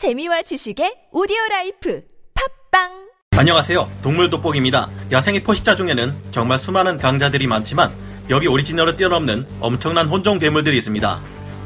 재미와 지식의 오디오 life 팟빵 안녕하세요. 동물 돋보기입니다. 야생의 포식자 중에는 정말 수많은 강자들이 많지만 여기 오리지널을 뛰어넘는 엄청난 혼종 괴물들이 있습니다.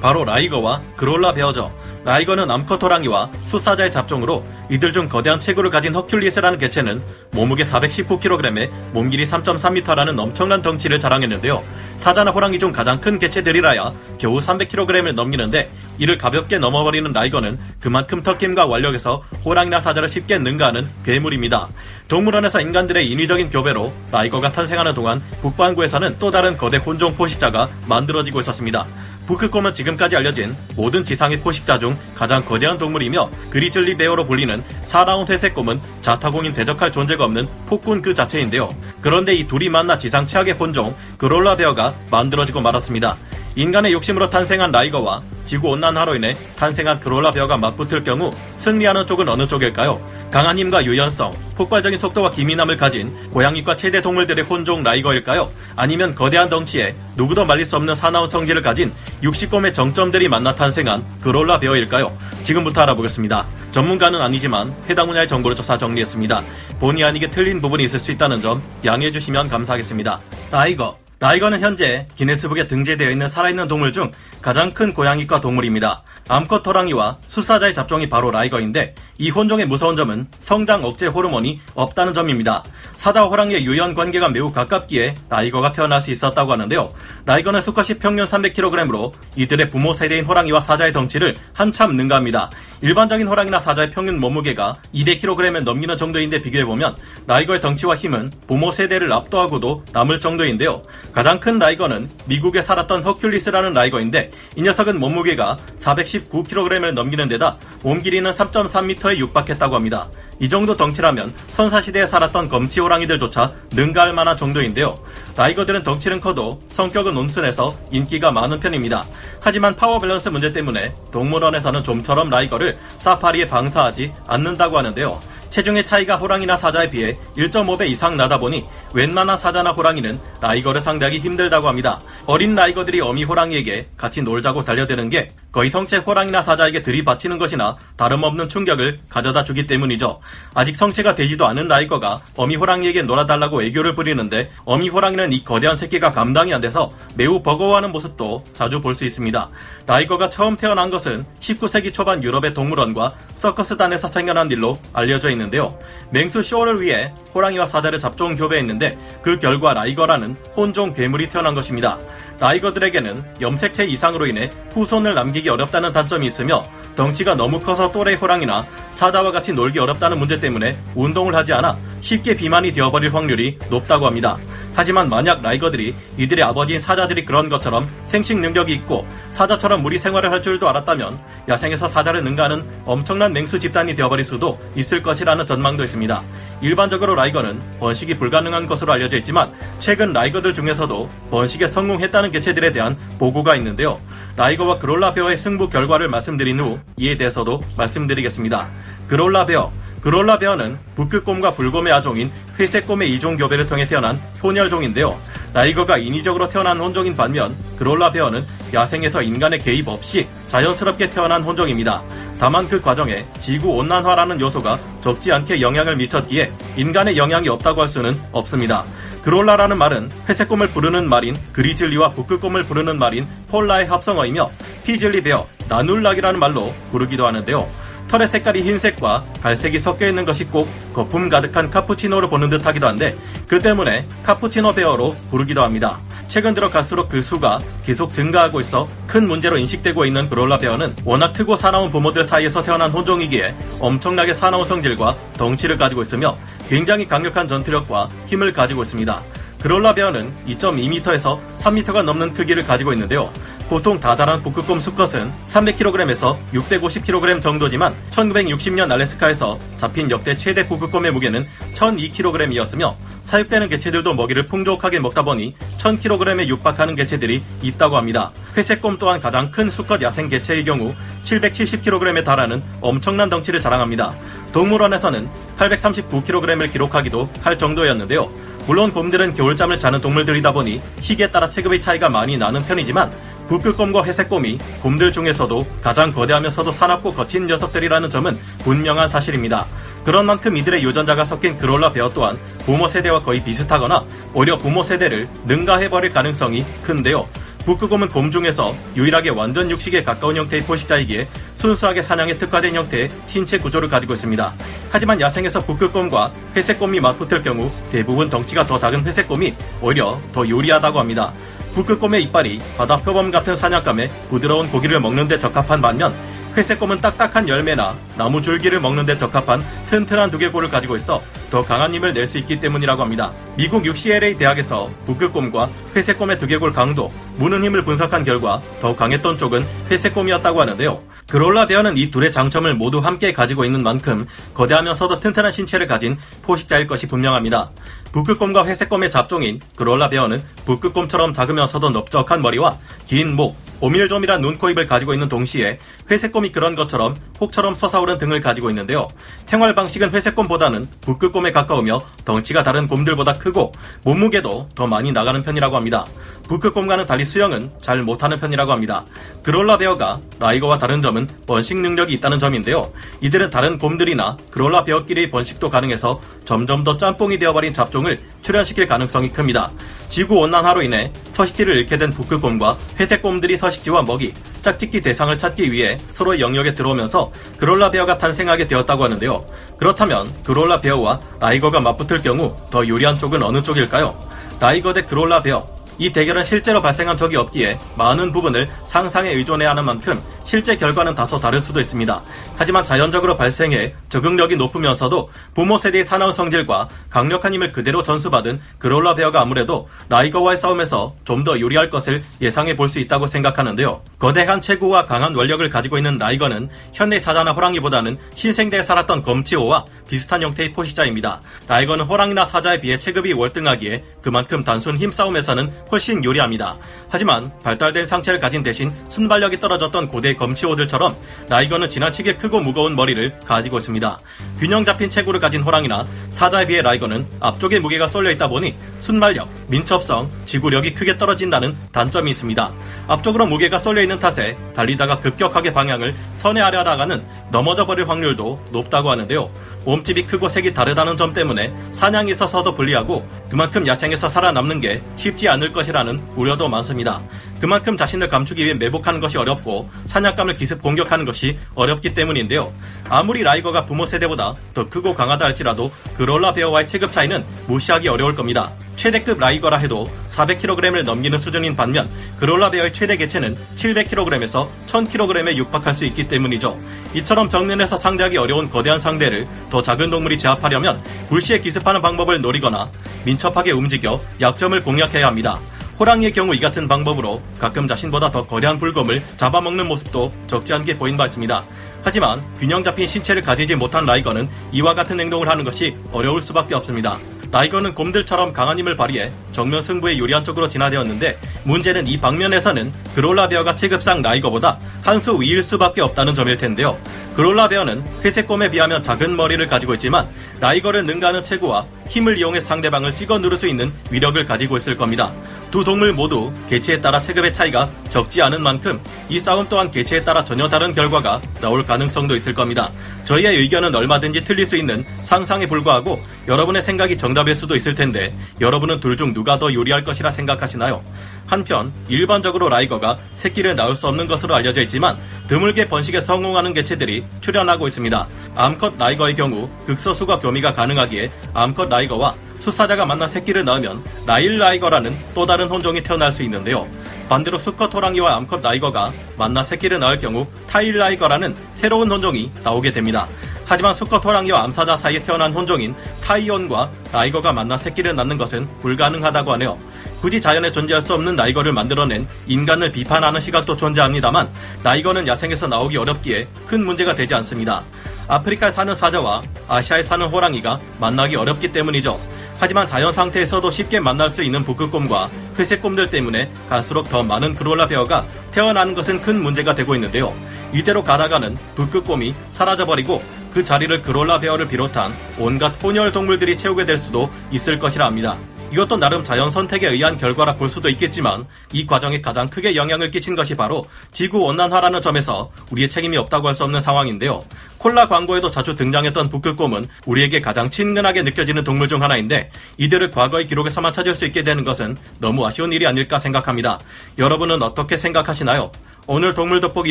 바로 라이거와 grolar bear죠. 라이거는 암컷 호랑이와 숫사자의 잡종으로 이들 중 거대한 체구를 가진 허큘리스라는 개체는 몸무게 419kg에 몸 길이 3.3m라는 엄청난 덩치를 자랑했는데요. 사자나 호랑이 중 가장 큰 개체들이라야 겨우 300kg을 넘기는데 이를 가볍게 넘어버리는 라이거는 그만큼 턱힘과 완력에서 호랑이나 사자를 쉽게 능가하는 괴물입니다. 동물원에서 인간들의 인위적인 교배로 라이거가 탄생하는 동안 북반구에서는 또 다른 거대 혼종 포식자가 만들어지고 있었습니다. 북극곰은 지금까지 알려진 모든 지상의 포식자 중 가장 거대한 동물이며 grizzly bear로 불리는 사나운 회색곰은 자타공인 대적할 존재가 없는 폭군 그 자체인데요. 그런데 이 둘이 만나 지상 최악의 혼종 grolar bear가 만들어지고 말았습니다. 인간의 욕심으로 탄생한 라이거와 지구 온난화로 인해 탄생한 그롤라 베어가 맞붙을 경우 승리하는 쪽은 어느 쪽일까요? 강한 힘과 유연성, 폭발적인 속도와 기민함을 가진 고양이과 최대 동물들의 혼종 라이거일까요? 아니면 거대한 덩치에 누구도 말릴 수 없는 사나운 성질을 가진 60곰의 정점들이 만나 탄생한 그롤라 베어일까요? 지금부터 알아보겠습니다. 전문가는 아니지만 해당 분야의 정보를 조사 정리했습니다. 본의 아니게 틀린 부분이 있을 수 있다는 점 양해해 주시면 감사하겠습니다. 라이거 라이거는 현재 기네스북에 등재되어 있는 살아있는 동물 중 가장 큰 고양이과 동물입니다. 암컷 호랑이와 숫사자의 잡종이 바로 라이거인데 이 혼종의 무서운 점은 성장 억제 호르몬이 없다는 점입니다. 사자 호랑이의 유연 관계가 매우 가깝기에 라이거가 태어날 수 있었다고 하는데요. 라이거는 수컷이 평균 300kg으로 이들의 부모 세대인 호랑이와 사자의 덩치를 한참 능가합니다. 일반적인 호랑이나 사자의 평균 몸무게가 200kg을 넘기는 정도인데 비교해보면 라이거의 덩치와 힘은 부모 세대를 압도하고도 남을 정도인데요. 가장 큰 라이거는 미국에 살았던 허큘리스라는 라이거인데 이 녀석은 몸무게가 419kg을 넘기는 데다 몸 길이는 3.3m 에 육박했다고 합니다. 이 정도 덩치라면 선사시대에 살았던 검치 호랑이들조차 능가할 만한 정도인데요. 라이거들은 덩치는 커도 성격은 온순해서 인기가 많은 편입니다. 하지만 power balance 문제 때문에 동물원에서는 좀처럼 라이거를 사파리에 방사하지 않는다고 하는데요. 체중의 차이가 호랑이나 사자에 비해 1.5배 이상 나다 보니 웬만한 사자나 호랑이는 라이거를 상대하기 힘들다고 합니다. 어린 라이거들이 어미 호랑이에게 같이 놀자고 달려드는 게 거의 성체 호랑이나 사자에게 들이받치는 것이나 다름없는 충격을 가져다 주기 때문이죠. 아직 성체가 되지도 않은 라이거가 어미 호랑이에게 놀아달라고 애교를 부리는데 어미 호랑이는 이 거대한 새끼가 감당이 안 돼서 매우 버거워하는 모습도 자주 볼 수 있습니다. 라이거가 처음 태어난 것은 19세기 초반 유럽의 동물원과 서커스단에서 생겨난 일로 알려져 있는데요. 맹수 쇼를 위해 호랑이와 사자를 잡종 교배했는데 그 결과 라이거라는 혼종 괴물이 태어난 것입니다. 라이거들에게는 염색체 이상으로 인해 후손을 남기기 어렵다는 단점이 있으며 덩치가 너무 커서 또래 호랑이나 사자와 같이 놀기 어렵다는 문제 때문에 운동을 하지 않아 쉽게 비만이 되어버릴 확률이 높다고 합니다. 하지만 만약 라이거들이 이들의 아버지인 사자들이 그런 것처럼 생식 능력이 있고 사자처럼 무리 생활을 할 줄도 알았다면 야생에서 사자를 능가하는 엄청난 맹수 집단이 되어버릴 수도 있을 것이라는 전망도 있습니다. 일반적으로 라이거는 번식이 불가능한 것으로 알려져 있지만 최근 라이거들 중에서도 번식에 성공했다는 개체들에 대한 보고가 있는데요. 라이거와 grolar bear의 승부 결과를 말씀드린 후 이에 대해서도 말씀드리겠습니다. grolar bear grolar bear는 북극곰과 불곰의 아종인 회색곰의 이종 교배를 통해 태어난 혼혈종인데요. 라이거가 인위적으로 태어난 혼종인 반면 grolar bear는 야생에서 인간의 개입 없이 자연스럽게 태어난 혼종입니다. 다만 그 과정에 지구 온난화라는 요소가 적지 않게 영향을 미쳤기에 인간의 영향이 없다고 할 수는 없습니다. grolar라는 말은 회색곰을 부르는 말인 grizzly와 북극곰을 부르는 말인 polar의 합성어이며 pizzly bear, nanulak이라는 말로 부르기도 하는데요. 털의 색깔이 흰색과 갈색이 섞여 있는 것이 꼭 거품 가득한 카푸치노를 보는 듯 하기도 한데 그 때문에 카푸치노 bear로 부르기도 합니다. 최근 들어 갈수록 그 수가 계속 증가하고 있어 큰 문제로 인식되고 있는 그롤라 베어는 워낙 크고 사나운 부모들 사이에서 태어난 혼종이기에 엄청나게 사나운 성질과 덩치를 가지고 있으며 굉장히 강력한 전투력과 힘을 가지고 있습니다. 그롤라 베어는 2.2m에서 3m가 넘는 크기를 가지고 있는데요. 보통 다 자란 북극곰 수컷은 300kg에서 650kg 정도지만 1960년 알래스카에서 잡힌 역대 최대 북극곰의 무게는 1002kg이었으며 사육되는 개체들도 먹이를 풍족하게 먹다 보니 1000kg에 육박하는 개체들이 있다고 합니다. 회색곰 또한 가장 큰 수컷 야생 개체의 경우 770kg에 달하는 엄청난 덩치를 자랑합니다. 동물원에서는 839kg을 기록하기도 할 정도였는데요. 물론 곰들은 겨울잠을 자는 동물들이다 보니 시기에 따라 체급의 차이가 많이 나는 편이지만 북극곰과 회색곰이 곰들 중에서도 가장 거대하면서도 사납고 거친 녀석들이라는 점은 분명한 사실입니다. 그런 만큼 이들의 유전자가 섞인 그롤라 베어 또한 부모 세대와 거의 비슷하거나 오히려 부모 세대를 능가해버릴 가능성이 큰데요. 북극곰은 곰 중에서 유일하게 완전 육식에 가까운 형태의 포식자이기에 순수하게 사냥에 특화된 형태의 신체 구조를 가지고 있습니다. 하지만 야생에서 북극곰과 회색곰이 맞붙을 경우 대부분 덩치가 더 작은 회색곰이 오히려 더 유리하다고 합니다. 북극곰의 이빨이 바다 표범 같은 사냥감에 부드러운 고기를 먹는 데 적합한 반면 회색곰은 딱딱한 열매나 나무 줄기를 먹는 데 적합한 튼튼한 두개골을 가지고 있어 더 강한 힘을 낼 수 있기 때문이라고 합니다. 미국 UCLA 대학에서 북극곰과 회색곰의 두개골 강도, 무는 힘을 분석한 결과 더 강했던 쪽은 회색곰이었다고 하는데요. 그롤라 베어는 이 둘의 장점을 모두 함께 가지고 있는 만큼 거대하면서도 튼튼한 신체를 가진 포식자일 것이 분명합니다. 북극곰과 회색곰의 잡종인 그롤라 베어는 북극곰처럼 작으면서도 넓적한 머리와 긴 목, 오밀조밀한 눈, 코, 입을 가지고 있는 동시에 회색곰이 그런 것처럼 혹처럼 솟아오른 등을 가지고 있는데요. 생활 방식은 회색곰보다는 북극곰에 가까우며 덩치가 다른 곰들보다 크고 몸무게도 더 많이 나가는 편이라고 합니다. 북극곰과는 달리 수영은 잘 못하는 편이라고 합니다. 그롤라 베어가 라이거와 다른 점은 번식 능력이 있다는 점인데요. 이들은 다른 곰들이나 그롤라 베어끼리 번식도 가능해서 점점 더 짬뽕이 되어버린 잡종을 출현시킬 가능성이 큽니다. 지구 온난화로 인해 서식지를 잃게 된 북극곰과 회색곰들이 서식지와 먹이, 짝짓기 대상을 찾기 위해 서로의 영역에 들어오면서 grolar bear가 탄생하게 되었다고 하는데요. 그렇다면 grolar bear와 라이거가 맞붙을 경우 더 유리한 쪽은 어느 쪽일까요? 라이거 대 grolar bear 이 대결은 실제로 발생한 적이 없기에 많은 부분을 상상에 의존해야 하는 만큼 실제 결과는 다소 다를 수도 있습니다. 하지만 자연적으로 발생해 적응력이 높으면서도 부모 세대의 사나운 성질과 강력한 힘을 그대로 전수받은 grolar bear가 아무래도 라이거와의 싸움에서 좀 더 유리할 것을 예상해 볼 수 있다고 생각하는데요. 거대한 체구와 강한 완력을 가지고 있는 라이거는 현대 사자나 호랑이보다는 신생대에 살았던 검치호와 비슷한 형태의 포식자입니다. 라이거는 호랑이나 사자에 비해 체급이 월등하기에 그만큼 단순 힘싸움에서는 훨씬 유리합니다. 하지만 발달된 상체를 가진 대신 순발력이 떨어졌던 고대 검치호들처럼 라이거는 지나치게 크고 무거운 머리를 가지고 있습니다. 균형 잡힌 체구를 가진 호랑이나 사자에 비해 라이거는 앞쪽에 무게가 쏠려 있다 보니 순발력, 민첩성, 지구력이 크게 떨어진다는 단점이 있습니다. 앞쪽으로 무게가 쏠려 있는 탓에 달리다가 급격하게 방향을 선회하려 하다가는 넘어져 버릴 확률도 높다고 하는데요. 몸집이 크고 색이 다르다는 점 때문에 사냥에 있어서도 불리하고 그만큼 야생에서 살아남는 게 쉽지 않을 것이라는 우려도 많습니다. 그만큼 자신을 감추기 위해 매복하는 것이 어렵고 사냥감을 기습 공격하는 것이 어렵기 때문인데요. 아무리 라이거가 부모 세대보다 더 크고 강하다 할지라도 grolar bear와의 체급 차이는 무시하기 어려울 겁니다. 최대급 라이거라 해도 400kg을 넘기는 수준인 반면 grolar bear의 최대 개체는 700kg에서 1000kg에 육박할 수 있기 때문이죠. 이처럼 정면에서 상대하기 어려운 거대한 상대를 더 작은 동물이 제압하려면 불시에 기습하는 방법을 노리거나 민첩하게 움직여 약점을 공략해야 합니다. 호랑이의 경우 이 같은 방법으로 가끔 자신보다 더 거대한 불곰을 잡아먹는 모습도 적지 않게 보인 바 있습니다. 하지만 균형 잡힌 신체를 가지지 못한 라이거는 이와 같은 행동을 하는 것이 어려울 수밖에 없습니다. 라이거는 곰들처럼 강한 힘을 발휘해 정면 승부에 유리한 쪽으로 진화되었는데 문제는 이 방면에서는 grolar bear가 체급상 라이거보다 한 수 위일 수밖에 없다는 점일 텐데요. 그롤라 베어는 회색 곰에 비하면 작은 머리를 가지고 있지만 라이거를 능가하는 체구와 힘을 이용해 상대방을 찍어 누를 수 있는 위력을 가지고 있을 겁니다. 두 동물 모두 개체에 따라 체급의 차이가 적지 않은 만큼 이 싸움 또한 개체에 따라 전혀 다른 결과가 나올 가능성도 있을 겁니다. 저희의 의견은 얼마든지 틀릴 수 있는 상상에 불과하고 여러분의 생각이 정답일 수도 있을 텐데 여러분은 둘 중 누가 더 유리할 것이라 생각하시나요? 한편 일반적으로 라이거가 새끼를 낳을 수 없는 것으로 알려져 있지만 드물게 번식에 성공하는 개체들이 출현하고 있습니다. 암컷 라이거의 경우 극소수가 교미가 가능하기에 암컷 라이거와 수사자가 만나 새끼를 낳으면 liliger라는 또 다른 혼종이 태어날 수 있는데요. 반대로 수컷 호랑이와 암컷 라이거가 만나 새끼를 낳을 경우 tiliger라는 새로운 혼종이 나오게 됩니다. 하지만 수컷 호랑이와 암사자 사이에 태어난 혼종인 타이온과 라이거가 만나 새끼를 낳는 것은 불가능하다고 하네요. 굳이 자연에 존재할 수 없는 라이거를 만들어낸 인간을 비판하는 시각도 존재합니다만 라이거는 야생에서 나오기 어렵기에 큰 문제가 되지 않습니다. 아프리카에 사는 사자와 아시아에 사는 호랑이가 만나기 어렵기 때문이죠. 하지만 자연 상태에서도 쉽게 만날 수 있는 북극곰과 회색곰들 때문에 갈수록 더 많은 grolar bear가 태어나는 것은 큰 문제가 되고 있는데요. 이대로 가다가는 북극곰이 사라져버리고 그 자리를 grolar bear를 비롯한 온갖 혼혈 동물들이 채우게 될 수도 있을 것이라 합니다. 이것도 나름 자연 선택에 의한 결과라 볼 수도 있겠지만 이 과정에 가장 크게 영향을 끼친 것이 바로 지구 온난화라는 점에서 우리의 책임이 없다고 할 수 없는 상황인데요. 콜라 광고에도 자주 등장했던 북극곰은 우리에게 가장 친근하게 느껴지는 동물 중 하나인데 이들을 과거의 기록에서만 찾을 수 있게 되는 것은 너무 아쉬운 일이 아닐까 생각합니다. 여러분은 어떻게 생각하시나요? 오늘 동물 돋보기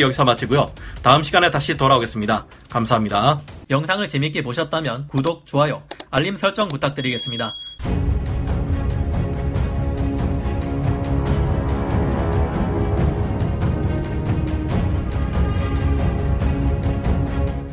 여기서 마치고요. 다음 시간에 다시 돌아오겠습니다. 감사합니다. 영상을 재밌게 보셨다면 구독, 좋아요, 알림 설정 부탁드리겠습니다.